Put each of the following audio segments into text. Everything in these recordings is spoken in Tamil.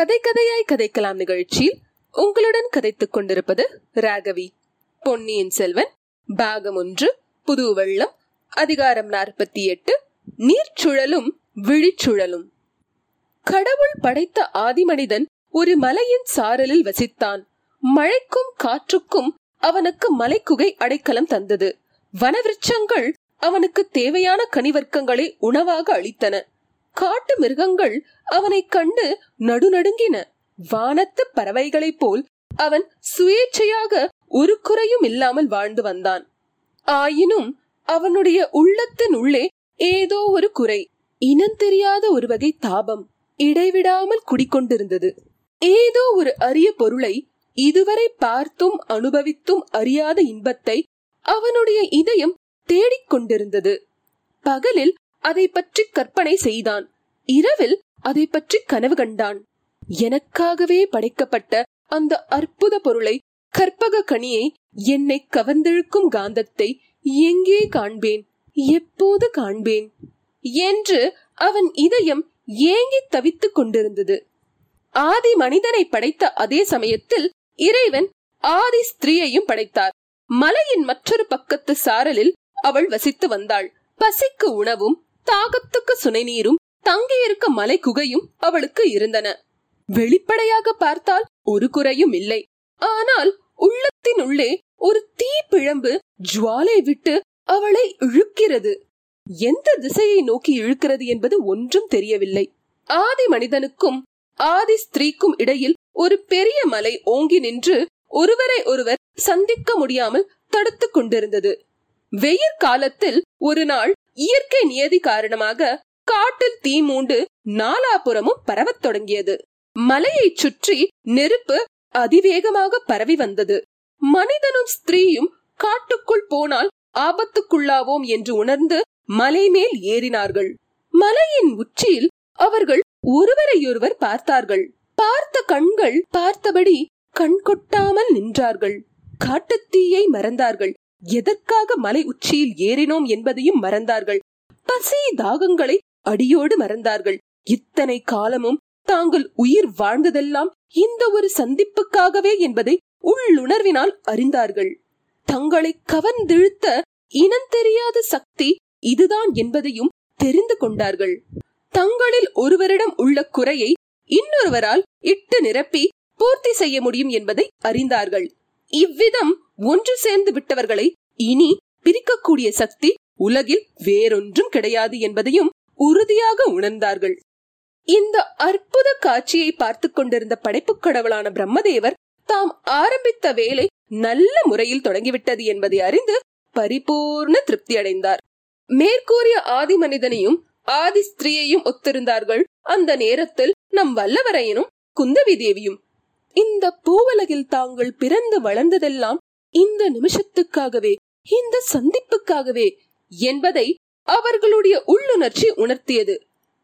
கதை கதையாய் கதைக்கலாம் நிகழ்ச்சியில் உங்களுடன் கதைத்துக் கொண்டிருப்பது ராகவி. பொன்னியின் செல்வன் பாகம் ஒன்று புது வெள்ளம் அதிகாரம் நாற்பத்தி எட்டு நீர்ச்சுழலும் விழிச்சுழலும். கடவுள் படைத்த ஆதிமனிதன் ஒரு மலையின் சாரலில் வசித்தான். மழைக்கும் காற்றுக்கும் அவனுக்கு மலைக்குகை அடைக்கலம் தந்தது. வனவிருட்சங்கள் அவனுக்கு தேவையான கனிவர்க்கங்களை உணவாக அளித்தன. காட்டு மிருகங்கள் அவனைக் கண்டு நடுநடுங்கின. வானத்து பறவைகளைப் போல் அவன் சுயேட்சையாக ஒரு குறையும் இல்லாமல் வாழ்ந்து வந்தான். ஆயினும் அவனுடைய உள்ளத்தின் உள்ளே ஏதோ ஒரு குறை இனம் தெரியாத ஒரு வகை தாபம் இடைவிடாமல் குடிக்கொண்டிருந்தது. ஏதோ ஒரு அரிய பொருளை இதுவரை பார்த்தும் அனுபவித்தும் அறியாத இன்பத்தை அவனுடைய இதயம் தேடிக் கொண்டிருந்தது பகலில் அதை பற்றி கற்பனை செய்தான். இரவில் அதை பற்றி கனவு கண்டான். எனக்காகவே படைக்கப்பட்ட அந்த அற்புத பொருளை கற்பக கனியை என்னை கவர்ந்திழுக்கும் காந்தத்தை எங்கே காண்பேன்? எப்போது காண்பேன்? என்று அவன் இதயம் ஏங்கி தவித்துக் கொண்டிருந்தது. ஆதி மனிதனை படைத்த அதே சமயத்தில் இறைவன் ஆதி ஸ்திரீயையும் படைத்தார். மலையின் மற்றொரு பக்கத்து சாரலில் அவள் வசித்து வந்தாள். பசிக்கு உணவும் தாகத்துக்கு சுனை நீரும் தங்கியிருக்க மலை குகையும் அவளுக்கு இருந்தன. வெளிப்படையாக பார்த்தால் ஒரு குறையும் இல்லை. ஆனால் உள்ளத்தின் உள்ளே ஒரு தீ பிழம்பு ஜுவாலை விட்டு அவளை இழுக்கிறது. எந்த திசையை நோக்கி இழுக்கிறது என்பது ஒன்றும் தெரியவில்லை. ஆதி மனிதனுக்கும் ஆதி ஸ்திரீக்கும் இடையில் ஒரு பெரிய மலை ஓங்கி நின்று ஒருவரை ஒருவர் சந்திக்க முடியாமல் தடுத்துக் கொண்டிருந்தது. வெயில் காலத்தில் ஒரு நாள் இயற்கை நியதி காரணமாக காட்டில் தீ மூண்டு நாலாபுறமும் பரவத் தொடங்கியது. மலையை சுற்றி நெருப்பு அதிவேகமாக பரவி வந்தது. மனிதனும் ஸ்திரீயும் காட்டுக்குள் போனால் ஆபத்துக்குள்ளாவோம் என்று உணர்ந்து மலை மேல் ஏறினார்கள். மலையின் உச்சியில் அவர்கள் ஒருவரையொருவர் பார்த்தார்கள். பார்த்த கண்கள் பார்த்தபடி கண் கொட்டாமல் நின்றார்கள் காட்டுத்தீயை மறந்தார்கள். எதற்காக மலை உச்சியில் ஏறினோம் என்பதையும் மறந்தார்கள். பசி தாகங்களை அடியோடு மறந்தார்கள். இத்தனை காலமும் தாங்கள் உயிர் வாழ்ந்ததெல்லாம் இந்த ஒரு சந்திப்புக்காகவே என்பதை உள்ளுணர்வினால் அறிந்தார்கள். தங்களை கவர்ந்திழுத்த இனம் தெரியாத சக்தி இதுதான் என்பதையும் தெரிந்து கொண்டார்கள். தங்களில் ஒருவரிடம் உள்ள குறையை இன்னொருவரால் இட்டு நிரப்பி பூர்த்தி செய்ய முடியும் என்பதை அறிந்தார்கள். இவ்விதம் ஒன்று சேர்ந்து விட்டவர்களை இனி பிரிக்கக்கூடிய சக்தி உலகில் வேறொன்றும் கிடையாது என்பதையும் உறுதியாக உணர்ந்தார்கள். இந்த அற்புத காட்சியை பார்த்து கொண்டிருந்த படைப்பு கடவுளான பிரம்மதேவர் தாம் ஆரம்பித்த வேலை நல்ல முறையில் தொடங்கிவிட்டது என்பதை அறிந்து பரிபூர்ண திருப்தி அடைந்தார். மேற்கூறிய ஆதி மனிதனையும் ஆதி ஸ்திரீயையும் ஒத்திருந்தார்கள். அந்த நேரத்தில் நம் வல்லவரையனும் குந்தவி தேவியும். இந்த பூவலகில் தாங்கள் பிறந்து வளர்ந்ததெல்லாம் இந்த நிமிஷத்துக்காகவே இந்த சந்திப்புக்காகவே என்பதை அவர்களுடைய உள்ளுணர்ச்சி உணர்த்தியது.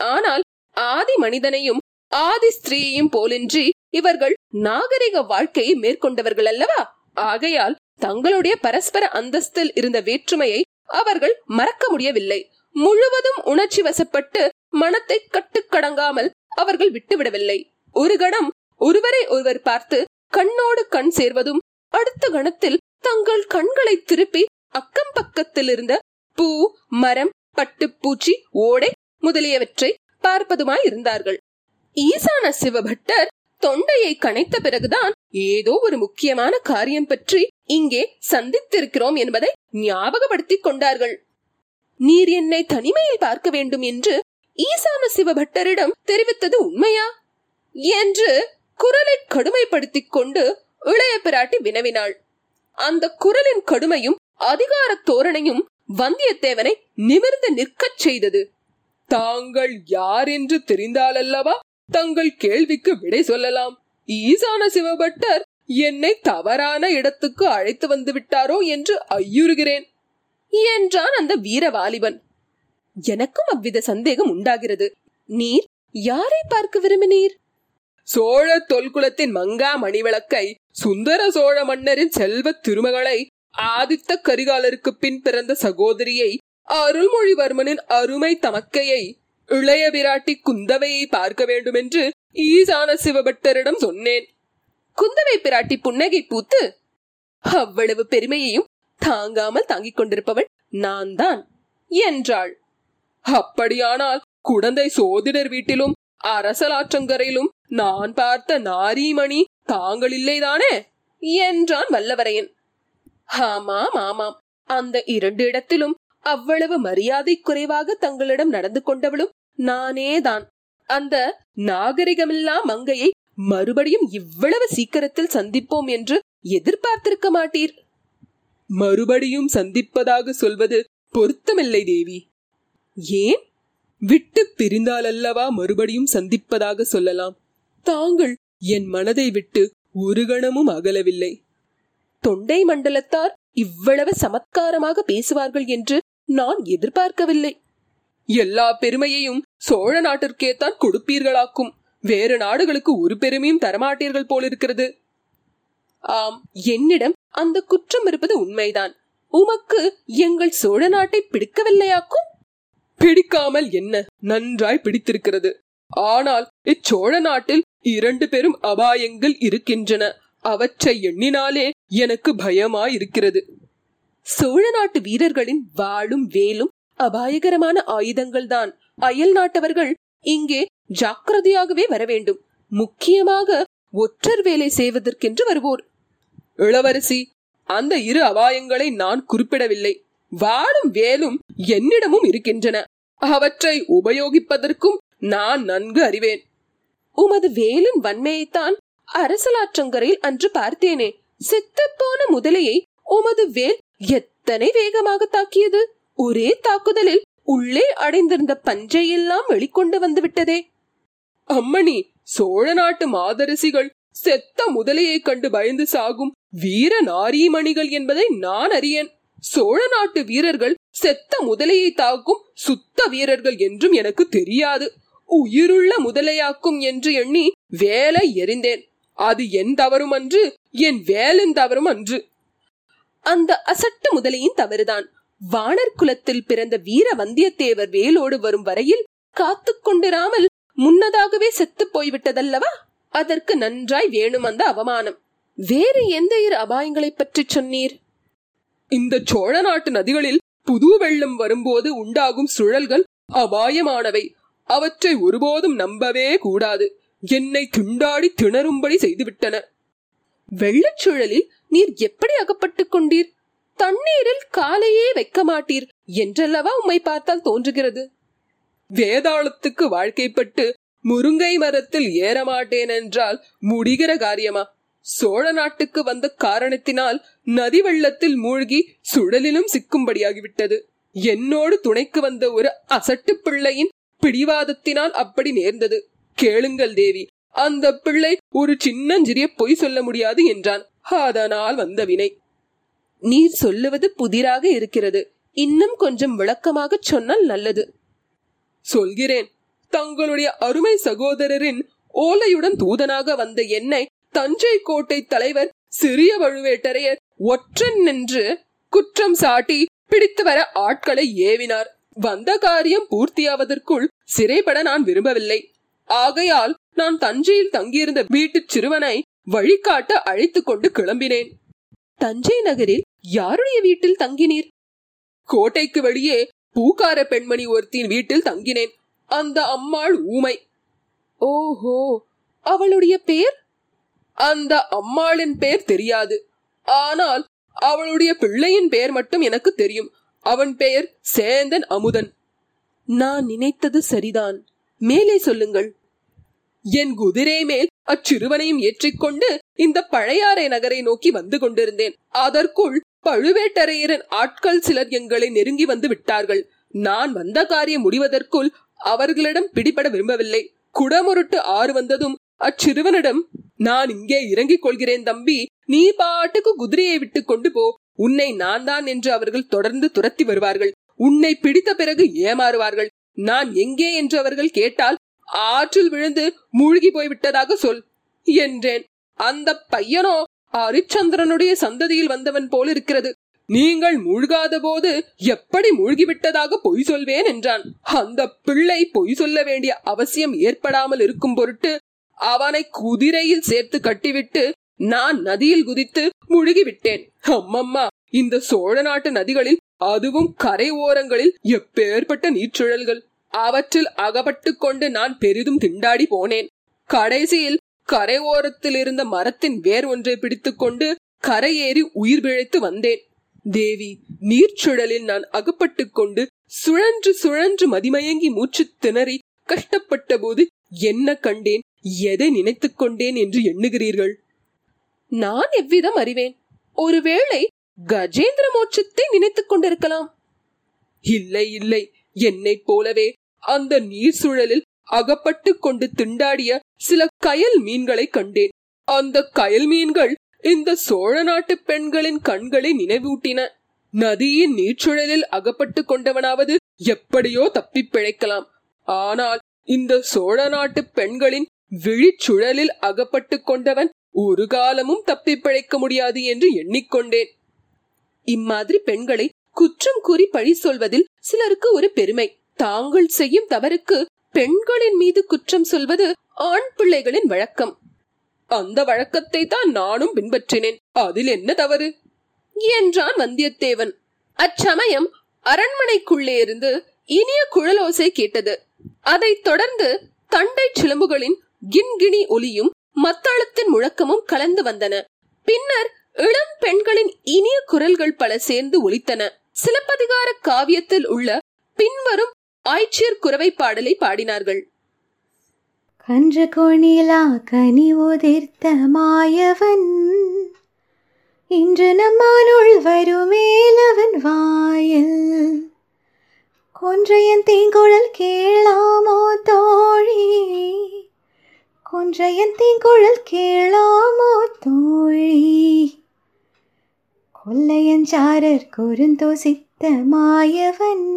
ஆனால் ஆதி மனிதனையும் ஆதி ஸ்திரீயையும் போலின்றி இவர்கள் நாகரிக வாழ்க்கையை மேற்கொண்டவர்கள் அல்லவா? ஆகையால் தங்களுடைய பரஸ்பர அந்தஸ்தில் இருந்த வேற்றுமையை அவர்கள் மறக்க முடியவில்லை. முழுவதும் உணர்ச்சி வசப்பட்டு மனத்தை கட்டுக்கடங்காமல் அவர்கள் விட்டுவிடவில்லை. ஒரு கணம் ஒருவரை ஒருவர் பார்த்து கண்ணோடு கண் சேர்வதும் அடுத்த கணத்தில் தங்கள் கண்களை திருப்பி அக்கம் பக்கத்தில் இருந்த பூ மரம் பட்டுப்பூச்சி ஓடை முதலியவற்றை பார்ப்பதுமாய் இருந்தார்கள். ஈசான சிவபட்டர் தொண்டையை கனைத்த பிறகுதான் ஏதோ ஒரு முக்கியமான காரியம் பற்றி இங்கே சந்தித்திருக்கிறோம் என்பதை ஞாபகப்படுத்திக் கொண்டார்கள். நீர் என்னை தனிமையில் பார்க்க வேண்டும் என்று ஈசான சிவபட்டரிடம் தெரிவித்தது உண்மையா? என்று குரலை கடுமைப்படுத்திக் கொண்டு இளைய பிராட்டி வினவினாள். அந்த குரலின் கடுமையும் அதிகார தோரணையும் வந்தியத்தேவனை நிமிர்ந்து நிற்கச் செய்தது. தாங்கள் யார் என்று தெரிந்தாலல்லவா? தங்கள் கேள்விக்கு விடை சொல்லலாம். ஈசான சிவபட்டர் என்னை தவறான இடத்துக்கு அழைத்து வந்து விட்டாரோ என்று ஐயுறுகிறேன் என்றான் அந்த வீர வாலிபன் எனக்கும் அவ்வித சந்தேகம் உண்டாகிறது. நீர் யாரை பார்க்க விரும்பினீர்? சோழ தொல்குலத்தின் மங்கா மணிவிளக்கை சுந்தர சோழ மன்னரின் செல்வ திருமகளை ஆதித்த கரிகாலருக்கு பின் பிறந்த சகோதரியை அருள்மொழிவர்மனின் அருமை தமக்கையை இளைய விராட்டி குந்தவையை பார்க்க வேண்டும் என்று ஈசான சிவபட்டரிடம் சொன்னேன். குந்தவை பிராட்டி புன்னகை பூத்து அவ்வளவு பெருமையையும் தாங்காமல் தாங்கிக் கொண்டிருப்பவள் நான் தான் என்றாள். அப்படியானால் குழந்தை சோதிடர் வீட்டிலும் அரசலாற்றங்கரையிலும் நான் பார்த்த நாரீமணி தாங்கள் இல்லைதானே? என்றான் வல்லவரையன். ஆமாம் ஆமாம். அந்த இரண்டு இடத்திலும் அவ்வளவு மரியாதை குறைவாக தங்களிடம் நடந்து கொண்டவளும் நானேதான். அந்த நாகரிகமில்லா மங்கையை மறுபடியும் இவ்வளவு சீக்கிரத்தில் சந்திப்போம் என்று எதிர்பார்த்திருக்க மாட்டீர்? மறுபடியும் சந்திப்பதாக சொல்வது பொருத்தமில்லை தேவி. ஏன்? விட்டு பிரிந்தாலல்லவா மறுபடியும் சந்திப்பதாக சொல்லலாம்? தாங்கள் என் மனதை விட்டு ஒரு கணமும் அகலவில்லை. தொண்டை மண்டலத்தார் இவ்வளவு சமத்காரமாக பேசுவார்கள் என்று நான் எதிர்பார்க்கவில்லை. எல்லா பெருமையையும் சோழ நாட்டிற்கே தான் கொடுப்பீர்களாக்கும். வேறு நாடுகளுக்கு ஒரு பெருமையும் தரமாட்டீர்கள் போலிருக்கிறது. ஆம் என்னிடம் அந்த குற்றம் இருப்பது உண்மைதான். உமக்கு எங்கள் சோழ நாட்டை பிடிக்கவில்லையாக்கும்? பிடிக்காமல் என்ன நன்றாய் பிடித்திருக்கிறது. ஆனால் இச்சோழ நாட்டில் இரண்டு பெரும் அபாயங்கள் இருக்கின்றன. அவற்றை எண்ணினாலே எனக்கு பயமாயிருக்கிறது. சோழ நாட்டு வீரர்களின் வாளும் வேலும் அபாயகரமான ஆயுதங்கள்தான். அயல் நாட்டவர்கள் இங்கே ஜாக்கிரதையாகவே வர வேண்டும் முக்கியமாக ஒற்றர் வேலை செய்வதற்கென்று வருவோர். இளவரசி அந்த இரு அபாயங்களை நான் குறிப்பிடவில்லை. வாளும் வேலும் என்னிடமும் இருக்கின்றன. அவற்றை உபயோகிப்பதற்கும் நான் நன்கு அறிவேன். உமது வேலின் வன்மையைத்தான் அரசலாற்றங்கரையில் அன்று பார்த்தேனே. செத்துப்போன முதலையை உமது வேல் எத்தனை வேகமாக தாக்கியது? ஒரே தாக்குதலில் உள்ளே அடைந்திருந்த பஞ்சையெல்லாம் வெளிக்கொண்டு வந்து விட்டதே அம்மணி சோழ நாட்டு மாதரசிகள் செத்த முதலையை கண்டு பயந்து சாகும் வீர நாரீமணிகள் என்பதை நான் அறியேன். சோழ நாட்டு வீரர்கள் செத்த முதலையை தாக்கும் சுத்த வீரர்கள் என்றும் எனக்கு தெரியாது. உயிருள்ள முதலையாக்கும் என்று எண்ணி வேலை எறிந்தேன் அது என் தவறும் அன்று என் வேலின் தவறும் அன்று அந்த அசட்டு முதலையின் தவறுதான். வானர் குலத்தில் பிறந்த வீர வந்தியத்தேவர் வேலோடு வரும் வரையில் காத்து கொண்டிராமல் முன்னதாகவே செத்து போய்விட்டதல்லவா? அதற்கு நன்றாய் வேணும் அந்த அவமானம். வேறு எந்த இரு அபாயங்களை பற்றி சொன்னீர்? இந்த சோழ நாட்டு நதிகளில் புது வெள்ளம் வரும்போது உண்டாகும் சுழல்கள் அபாயமானவை. அவற்றை ஒருபோதும் நம்பவே கூடாது. என்னை துண்டாடி திணறும்படி செய்துவிட்டன. வெள்ளச்சூழலில் நீர் எப்படி அகப்பட்டுக் கொண்டீர்? தண்ணீரில் காலையே வைக்க மாட்டீர் என்றல்லவா உம்மை பார்த்தால் தோன்றுகிறது? வேதாளத்துக்கு வாழ்க்கைப்பட்டு முருங்கை மரத்தில் ஏறமாட்டேன் என்றால் முடிகிற காரியமா? சோழ நாட்டுக்கு வந்த காரணத்தினால் நதி வெள்ளத்தில் மூழ்கி சுழலிலும் சிக்கும்படியாகிவிட்டது. என்னோடு துணைக்கு வந்த ஒரு அசட்டு பிள்ளையின் பிடிவாதத்தினால் அப்படி நேர்ந்தது. கேளுங்கள் தேவி. அந்த பிள்ளை ஒரு சின்னஞ்சிறிய பொய் சொல்ல முடியாது என்றான். அதனால் வந்த வினை. நீர் சொல்லுவது புதிராக இருக்கிறது. இன்னும் கொஞ்சம் விளக்கமாக சொன்னால் நல்லது. சொல்கிறேன். தங்களுடைய அருமை சகோதரரின் ஓலையுடன் தூதனாக வந்த என்னை தஞ்சை கோட்டை தலைவர் சிறிய வழுவேட்டரையர் ஒற்றன் நின்று குற்றம் சாட்டி பிடித்து வர ஆட்களை ஏவினார். வந்த காரியம் பூர்த்தியாவதற்குள் சிறைப்பட நான் விரும்பவில்லை. ஆகையால் நான் தஞ்சையில் தங்கியிருந்த வீட்டு சிறுவனை வழிகாட்ட அழைத்துக் கொண்டு கிளம்பினேன். தஞ்சை நகரில் யாருடைய வீட்டில் தங்கினீர்? கோட்டைக்கு வெளியே பூக்கார பெண்மணி ஒருத்தின் வீட்டில் தங்கினேன். அந்த அம்மாள் ஊமை. ஓஹோ அவளுடைய பேர்? அந்த அம்மாளின் பேர் தெரியாது. ஆனால் அவளுடைய பிள்ளையின் பெயர் மட்டும் எனக்கு தெரியும். அவன் பெயர் சேந்தன் அமுதன். நான் நினைத்தது சரிதான். மேலே சொல்லுங்கள். என் குதிரை மேல் அச்சிறுவனையும் ஏற்றிக்கொண்டு இந்த பழையாறை நகரை நோக்கி வந்து கொண்டிருந்தேன். அதற்குள் பழுவேட்டரையரின் ஆட்கள் சிலர் எங்களை நெருங்கி வந்து விட்டார்கள். நான் வந்த காரியம் முடிவதற்குள் அவர்களிடம் பிடிபட விரும்பவில்லை. குடமுருட்டு ஆறு வந்ததும் அச்சிறுவனிடம் நான் இங்கே இறங்கிக் கொள்கிறேன் தம்பி. நீ பாட்டுக்கு குதிரையை விட்டு கொண்டு போ. உன்னை நான் தான் என்று அவர்கள் தொடர்ந்து துரத்தி வருவார்கள். உன்னை பிடித்த பிறகு ஏமாறுவார்கள். நான் எங்கே என்று அவர்கள் கேட்டால் ஆற்றில் விழுந்து மூழ்கி போய்விட்டதாக சொல் என்றேன். அந்த பையனோ ஹரிச்சந்திரனுடைய சந்ததியில் வந்தவன் போல் இருக்கிறது. நீங்கள் மூழ்காத போது எப்படி மூழ்கிவிட்டதாக பொய் சொல்வேன் என்றான். அந்த பிள்ளை பொய் சொல்ல வேண்டிய அவசியம் ஏற்படாமல் இருக்கும் பொருட்டு அவனை குதிரையில் சேர்த்து கட்டிவிட்டு நான் நதியில் குதித்து முழுகிவிட்டேன். அம்மம்மா இந்த சோழ நாட்டு நதிகளில் அதுவும் கரை ஓரங்களில் எப்பேற்பட்ட நீர்ச்சுழல்கள். அவற்றில் அகப்பட்டு கொண்டு நான் பெரிதும் திண்டாடி போனேன். கடைசியில் கரை ஓரத்தில் இருந்த மரத்தின் வேர் ஒன்றை பிடித்துக்கொண்டு கரையேறி உயிர் பிழைத்து வந்தேன். தேவி நீர்ச்சுழலில் நான் அகப்பட்டு கொண்டு சுழன்று சுழன்று மதிமயங்கி மூச்சு திணறி கஷ்டப்பட்ட போது என்ன கண்டேன்? எதை நினைத்துக் கொண்டேன் என்று எண்ணுகிறீர்கள்? நான் எவ்விதம் அறிவேன்? ஒருவேளை கஜேந்திர மோட்சத்தை நினைத்துக் கொண்டிருக்கலாம். இல்லை இல்லை. என்னைப் போலவே அந்த நீர் சுழலில் அகப்பட்டு கொண்டு திண்டாடிய சில கயல் மீன்களை கண்டேன். அந்த கயல் மீன்கள் இந்த சோழ நாட்டு பெண்களின் கண்களை நினைவூட்டின. நதியின் நீர்ச்சுழலில் அகப்பட்டு கொண்டவனாவது எப்படியோ தப்பி பிழைக்கலாம். ஆனால் இந்த சோழ நாட்டு பெண்களின் விழிச்சுழலில் அகப்பட்டு கொண்டவன் ஒரு காலமும் தப்பி பிழைக்க முடியாது என்று எண்ணிக்கொண்டேன். இம்மாதிரி பெண்களை குற்றம் கூறி பழி சொல்வதில் சிலருக்கு ஒரு பெருமை. தாங்கள் செய்யும் தவறுக்கு பெண்களின் மீது குற்றம் சொல்வது ஆண் பிள்ளைகளின் வழக்கம். அந்த வழக்கத்தை தான் நானும் பின்பற்றினேன். அதில் என்ன தவறு? என்றான் வந்தியத்தேவன். அச்சமயம் அரண்மனைக்குள்ளே இருந்து இனிய குழலோசை கேட்டது. அதைத் தொடர்ந்து தண்டை சிலம்புகளின் கிண்கிணி ஒலியும் மத்தளத்தின் முழக்கமும் கலந்து வந்தன. பின்னர் இளம் பெண்களின் இனிய குரல்கள் பல சேர்ந்து ஒலித்தன. சிலப்பதிகார காவியத்தில் உள்ள பின்வரும் ஆய்ச்சியர் குறவை பாடலை பாடினார்கள். கன்று கோணிலா கனி உதிர்த்த மாயவன். இன்று நம்மானுள் வருமேலவன் வாயில். கொன்றையன் தீங்குழல் கேளாமோ தோழி. ஜெயந்தின் குழல் கேளாமோ தோழி? கொல்லையஞ்சாரர் குறுந்தோசித்த மாயவன்.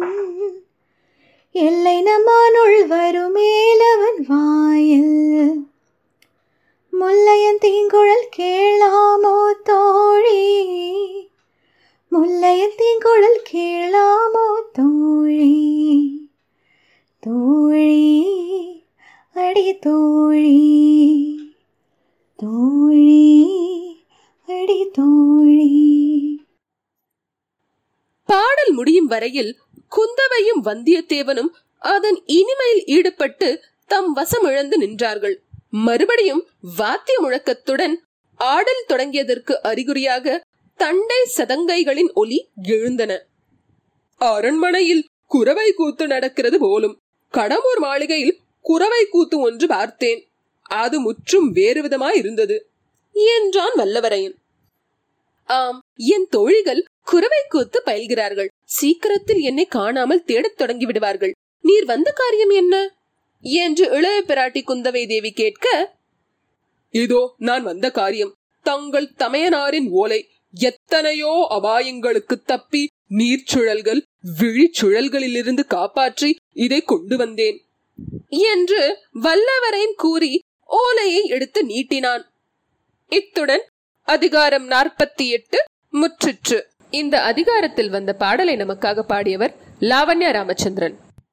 எல்லை நம்மானுள் வருமேலவன் வாயில். முல்லையன் தீங்குழல் கேளாமோ தோழி? முல்லையன் தீங்குழல் கேளாமோ தோழி வரையில் குந்தவையும் வந்தியத்தேவனும் அதன் இனிமையில் ஈடுபட்டு தம் வசம் இழந்து நின்றார்கள். மறுபடியும் வாத்திய முழக்கத்துடன் ஆடல் தொடங்கியதற்கு அறிகுறியாக தண்டை சதங்கைகளின் ஒலி எழுந்தன. அரண்மனையில் குறவை கூத்து நடக்கிறது போலும் கடம்பூர் மாளிகையில் குறவை கூத்து ஒன்று பார்த்தேன். அது முற்றும் வேறு விதமாய் இருந்தது. என்றான் வல்லவரையன். ஆம் என் தோழிகள் குறவை கூத்து பயில்கிறார்கள். சீக்கிரத்தில் என்னை காணாமல் தேடத் தொடங்கி விடுவார்கள். நீர் வந்த காரியம் என்ன? என்று இளைய பிராட்டி குந்தவை தேவி கேட்க இதோ நான் வந்த காரியம். தங்கள் தமையனாரின் ஓலை எத்தனையோ அபாயங்களுக்கு தப்பி நீர்ச்சுழல்கள் விழிச்சுழல்களிலிருந்து காப்பாற்றி இதை கொண்டு வந்தேன். என்று வல்லவரையும் கூறி ஓலையை எடுத்து நீட்டினான். இத்துடன் அதிகாரம் நாற்பத்தி எட்டு முற்றிற்று. இந்த அதிகாரத்தில் வந்த பாடலை நமக்காக பாடியவர் லாவண்யா ராமச்சந்திரன்.